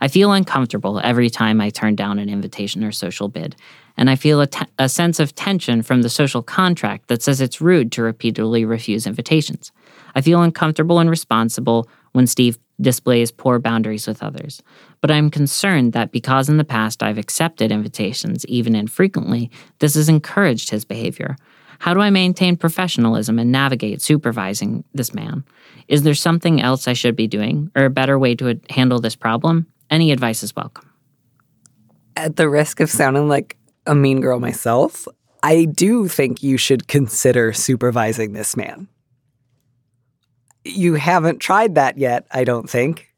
I feel uncomfortable every time I turn down an invitation or social bid, and I feel a, te- a sense of tension from the social contract that says it's rude to repeatedly refuse invitations. I feel uncomfortable and responsible when Steve displays poor boundaries with others. But I'm concerned that because in the past I've accepted invitations, even infrequently, this has encouraged his behavior. How do I maintain professionalism and navigate supervising this man? Is there something else I should be doing or a better way to handle this problem? Any advice is welcome. at the risk of sounding like a mean girl myself, I do think you should consider supervising this man. You haven't tried that yet, I don't think.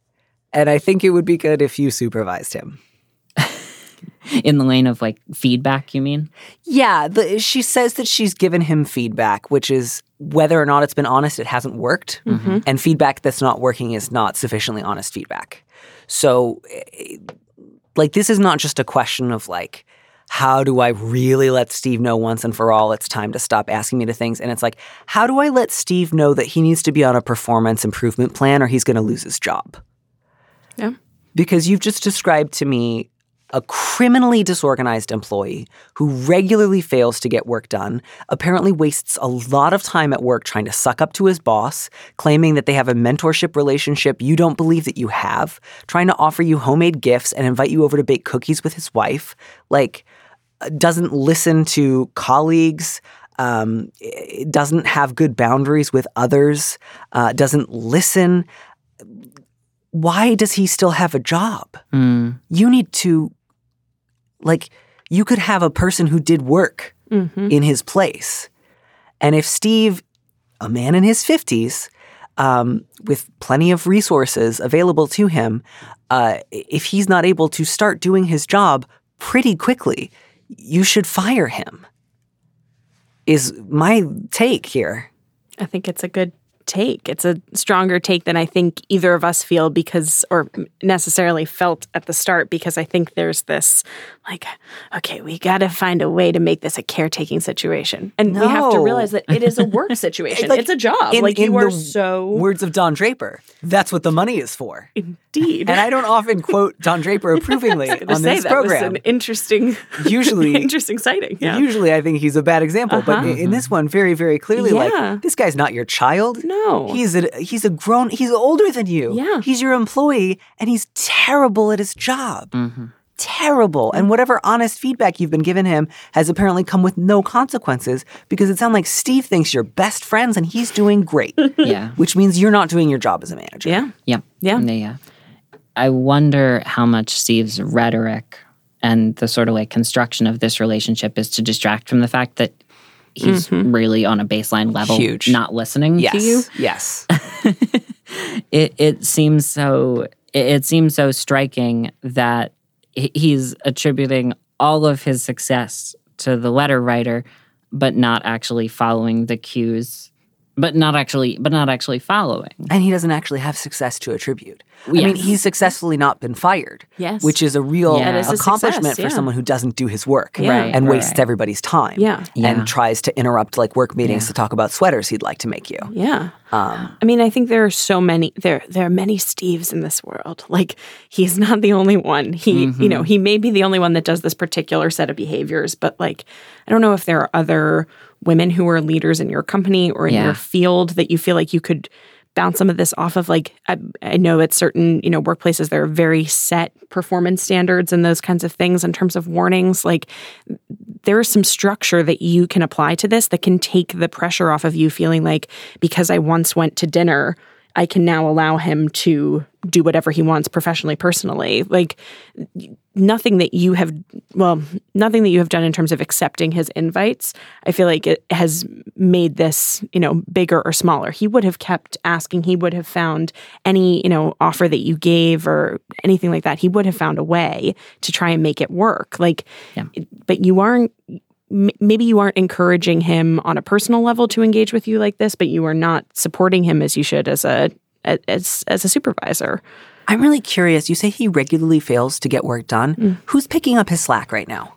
And I think it would be good if you supervised him. [laughs] In the lane of like feedback, you mean? Yeah, the, she says that she's given him feedback, which is whether or not it's been honest, it hasn't worked. And feedback that's not working is not sufficiently honest feedback. So, eh, like, this is not just a question of like, how do I really let Steve know once and for all it's time to stop asking me to things? And it's like, how do I let Steve know that he needs to be on a performance improvement plan or he's going to lose his job? Yeah. because you've just described to me a criminally disorganized employee who regularly fails to get work done, apparently wastes a lot of time at work trying to suck up to his boss, claiming that they have a mentorship relationship you don't believe that you have, trying to offer you homemade gifts and invite you over to bake cookies with his wife, like doesn't listen to colleagues. Um, doesn't have good boundaries with others, uh, doesn't listen. Why does he still have a job? Mm, you need to like you could have a person who did work Mm-hmm. in his place and if steve a man in his 50s um, with plenty of resources available to him uh, if he's not able to start doing his job pretty quickly you should fire him is my take here. I think it's a good take. It's a stronger take than I think either of us feel because, or necessarily felt at the start, because I think there's this like, okay, we got to find a way to make this a caretaking situation. And we have to realize that it is a work [laughs] situation. Like, it's a job. in- like, in you are so. Words of Don Draper. That's what the money is for. Indeed. And I don't often quote Don Draper [laughs] approvingly on this program. an interesting, [laughs] Usually- interesting sighting. Yeah. Usually, I think he's a bad example, but Uh-huh. in in this one, very, very clearly, Yeah. like this guy's not your child. No. He's a he's a grown. He's older than you. Yeah. he's your employee, and he's terrible at his job. Mm-hmm. Terrible, and whatever honest feedback you've been giving him has apparently come with no consequences because it sounds like Steve thinks you're best friends and he's doing great, [laughs] Yeah. which means you're not doing your job as a manager. yeah. Yeah. Yeah. Yeah. I wonder how much Steve's rhetoric and the sort of like construction of this relationship is to distract from the fact that he's mm-hmm. really on a baseline level Huge. not listening Yes. to you. Yes. [laughs] It it seems so it, it seems so striking that he's attributing all of his success to the letter writer but not actually following the cues but not actually but not actually following. and he doesn't actually have success to attribute. I mean, he's successfully not been fired. Yes. Which is a real Yeah. That is a accomplishment success, for someone who doesn't do his work Yeah. Right, and right, wastes right. everybody's time. Yeah. Yeah. And tries to interrupt like work meetings Yeah. to talk about sweaters he'd like to make you. Yeah. Um, I mean, I think there are so many there there are many Steves in this world. [laughs] Like he's not the only one. He, you know, he may be the only one that does this particular set of behaviors, but like I don't know if there are other women who are leaders in your company or in Yeah. your field that you feel like you could bounce some of this off of like I, I know at certain you know workplaces there are very set performance standards and those kinds of things in terms of warnings like there is some structure that you can apply to this that can take the pressure off of you feeling like because I once went to dinner, I can now allow him to do whatever he wants professionally, personally. Like nothing that you have, well, nothing that you have done in terms of accepting his invites, I feel like it has made this, you know, bigger or smaller. He would have kept asking, he would have found any, you know, offer that you gave or anything like that. He would have found a way to try and make it work. Like, Yeah. but you aren't m- maybe you aren't encouraging him on a personal level to engage with you like this but you are not supporting him as you should as a as as a supervisor I'm really curious. You say he regularly fails to get work done. Mm. Who's picking up his slack right now?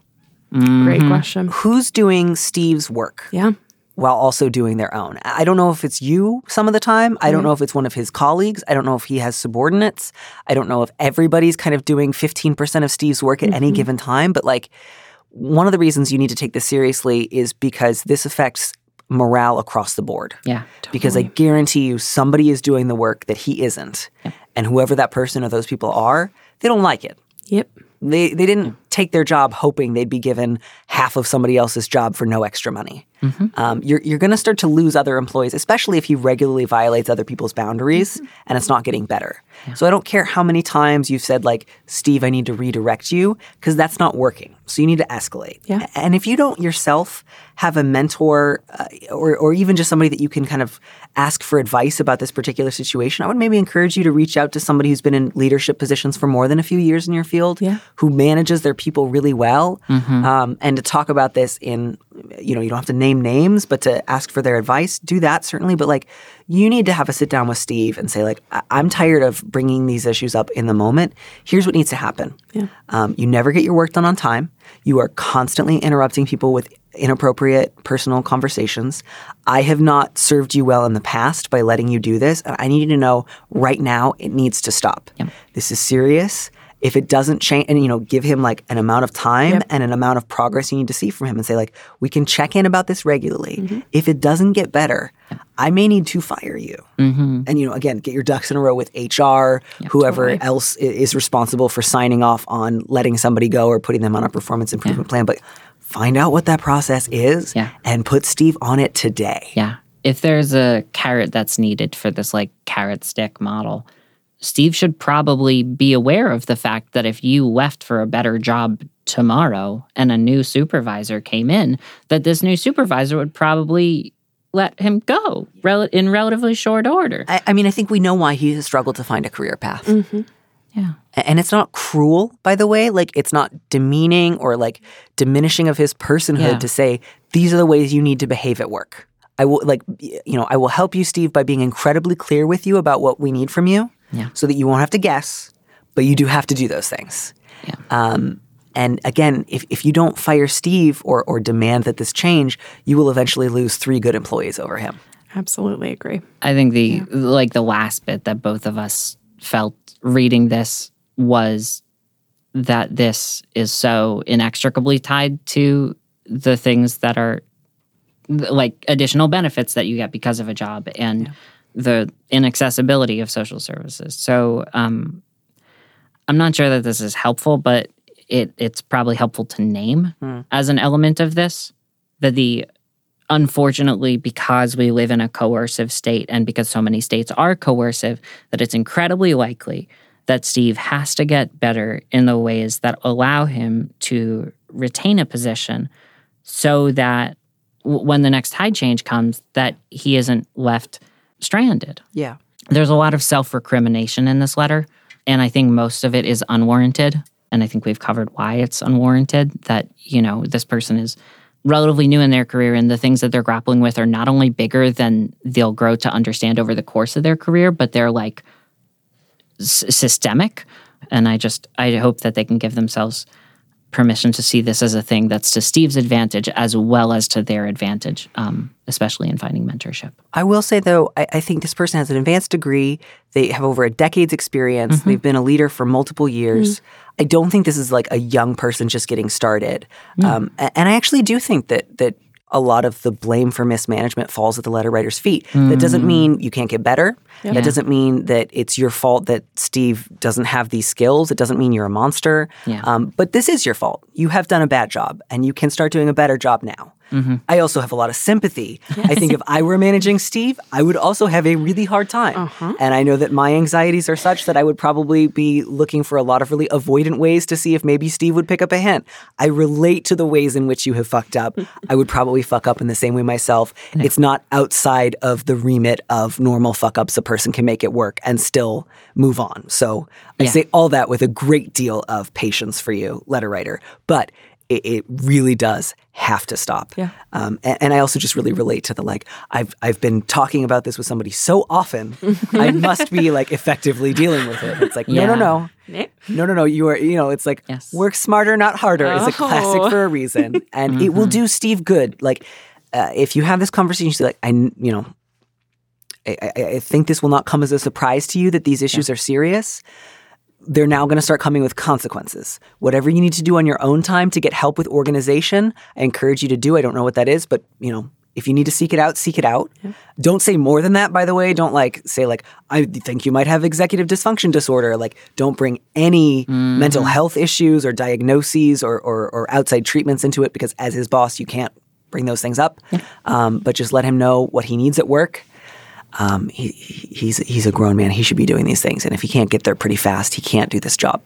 great question Who's doing Steve's work? yeah while also doing their own. I don't know if it's you some of the time. I don't know if it's one of his colleagues. I don't know if he has subordinates. I don't know if everybody's kind of doing 15% of Steve's work at any given time. But like, one of the reasons you need to take this seriously is because this affects morale across the board. Yeah. Totally. Because I guarantee you, somebody is doing the work that he isn't. And whoever that person or those people are, they don't like it. yep They, they didn't take their job hoping they'd be given half of somebody else's job for no extra money. Um, you're you're going to start to lose other employees, especially if he regularly violates other people's boundaries and it's not getting better. So I don't care how many times you've said like, Steve, I need to redirect you because that's not working. So you need to escalate. Yeah. And if you don't yourself have a mentor uh, or or even just somebody that you can kind of ask for advice about this particular situation, I would maybe encourage you to reach out to somebody who's been in leadership positions for more than a few years in your field, Yeah. who manages their people really well, um, and to talk about this in, you know, you don't have to name names, but to ask for their advice, do that certainly. But like, you need to have a sit down with Steve and say like, I- I'm tired of bringing these issues up in the moment. Here's what needs to happen. Yeah. Um, you never get your work done on time. You are constantly interrupting people with inappropriate personal conversations. I have not served you well in the past by letting you do this. And I need you to know right now it needs to stop. This is serious. If it doesn't change, and you know, give him like an amount of time and an amount of progress you need to see from him, and say like, we can check in about this regularly. Mm-hmm. If it doesn't get better, I may need to fire you. Mm-hmm. And you know, again, get your ducks in a row with HR, whoever totally. else is responsible for signing off on letting somebody go or putting them on a performance improvement plan. But find out what that process is Yeah. and put Steve on it today. Yeah. If there's a carrot that's needed for this like carrot stick model, Steve should probably be aware of the fact that if you left for a better job tomorrow and a new supervisor came in, that this new supervisor would probably let him go rel- in relatively short order. I, I mean, I think we know why he has struggled to find a career path. Mm-hmm. Yeah. And it's not cruel, by the way. Like, it's not demeaning or like diminishing of his personhood Yeah. to say, these are the ways you need to behave at work. I will like you know, I will help you Steve by being incredibly clear with you about what we need from you Yeah. so that you won't have to guess, but you do have to do those things. Yeah. Um and again, if, if you don't fire Steve or, or demand that this change, you will eventually lose three good employees over him. Absolutely agree. I think the like the last bit that both of us felt reading this was that this is so inextricably tied to the things that are like additional benefits that you get because of a job and the inaccessibility of social services. So um, I'm not sure that this is helpful, but it it's probably helpful to name as an element of this that the unfortunately because we live in a coercive state and because so many states are coercive that it's incredibly likely that Steve has to get better in the ways that allow him to retain a position so that w- when the next tide change comes that he isn't left stranded Yeah. there's a lot of self recrimination in this letter, and I think most of it is unwarranted. And I think we've covered why it's unwarranted. That, you know, this person is relatively new in their career, and the things that they're grappling with are not only bigger than they'll grow to understand over the course of their career, but they're like s- systemic. And I just, I hope that they can give themselves permission to see this as a thing that's to Steve's advantage as well as to their advantage, um, especially in finding mentorship. I will say though, I, I think this person has an advanced degree. They have over a decade's experience. They've been a leader for multiple years. I don't think this is like a young person just getting started. Um, and I actually do think that that a lot of the blame for mismanagement falls at the letter writer's feet. That doesn't mean you can't get better. That doesn't mean that it's your fault that Steve doesn't have these skills. It doesn't mean you're a monster. Yeah. Um, but this is your fault. You have done a bad job, and you can start doing a better job now. Mm-hmm. I also have a lot of sympathy. I think if I were managing Steve, I would also have a really hard time. Uh-huh. And I know that my anxieties are such that I would probably be looking for a lot of really avoidant ways to see if maybe Steve would pick up a hint. I relate to the ways in which you have fucked up. [laughs] I would probably fuck up in the same way myself. It's not outside of the remit of normal fuck ups. A person can make it work and still move on. So I Yeah. say all that with a great deal of patience for you, letter writer. But it, it really does have to stop. Yeah. Um, and, and I also just really relate to the like I've I've been talking about this with somebody so often, [laughs] I must be like effectively dealing with it. It's like no no no no no no you are you know it's like Yes. work smarter not harder is a classic Oh. for a reason, [laughs] and it will do Steve good. Like uh, if you have this conversation, like I you know. I, I, I think this will not come as a surprise to you that these issues are serious they're now going to start coming with consequences. Whatever you need to do on your own time to get help with organization, I encourage you to do. I don't know what that is, but you know, if you need to seek it out, seek it out. Don't say more than that, by the way. Don't like say like I think you might have executive dysfunction disorder. Like don't bring any mental health issues or diagnoses or, or or outside treatments into it because as his boss, you can't bring those things up. Um, but just let him know what he needs at work um, he, he- he's he's a grown man. He should be doing these things, and if he can't get there pretty fast, he can't do this job.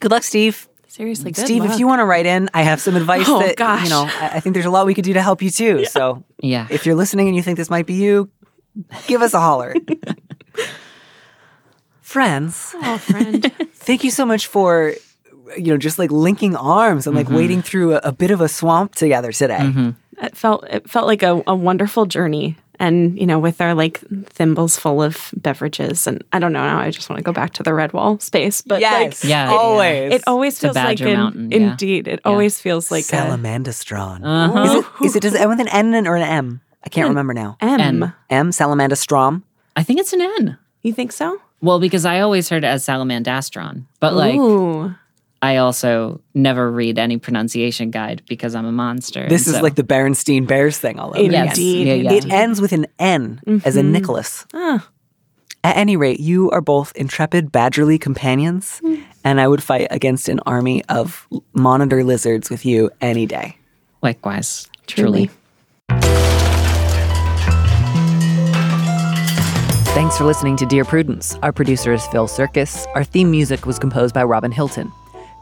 Good luck, Steve. Seriously, good Steve, if you want to write in, I have some advice Oh, that gosh. you know. I, I think there's a lot we could do to help you too. So, Yeah. if you're listening and you think this might be you, give us a holler. [laughs] Friends, Oh, friend. [laughs] thank you so much for you know just like linking arms and like wading through a, a bit of a swamp together today. it felt it felt like a, a wonderful journey and you know with our like thimbles full of beverages and i don't know now i just want to go back to the Redwall space but Yes, like Yeah, always. it always feels like an, Mountain, yeah. indeed it always feels like a Salamandastron. Uh-huh. Is it, is it does it end with an N or an M? I can't remember now. M M Salamandastrom. I think it's an N. you think so Well, because I always heard it as salamandastron, but like Ooh. I also never read any pronunciation guide because I'm a monster. This is so- like the Berenstein Bears thing all over. Indeed. again. Yes. Yeah, yeah. It ends with an N as in Nicholas. Ah. At any rate, you are both intrepid badgerly companions, and I would fight against an army of monitor lizards with you any day. likewise. Truly. Truly. Thanks for listening to Dear Prudence. Our producer is Phil Surkis. Our theme music was composed by Robin Hilton.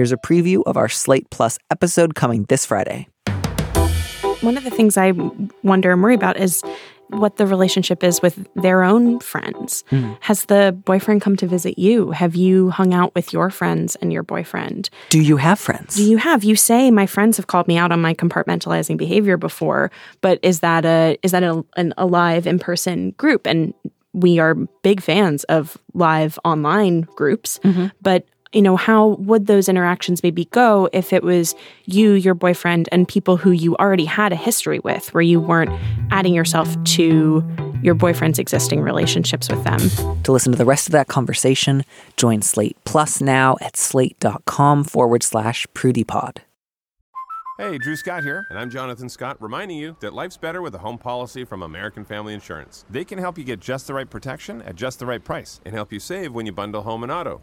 Here's a preview of our Slate Plus episode coming this Friday. One of the things I wonder and worry about is what the relationship is with their own friends. Hmm. Has the boyfriend come to visit you? Have you hung out with your friends and your boyfriend? Do you have friends? Do you have? You say my friends have called me out on my compartmentalizing behavior before, but is that a is that a, an a live in person group? And we are big fans of live online groups, mm-hmm. but you know how would those interactions maybe go if it was you your boyfriend and people who you already had a history with where you weren't adding yourself to your boyfriend's existing relationships with them To listen to the rest of that conversation, join Slate Plus now at slate.com forward slash prudypod. Hey, Drew Scott here, and I'm Jonathan Scott, reminding you that life's better with a home policy from American Family Insurance. They can help you get just the right protection at just the right price and help you save when you bundle home and auto.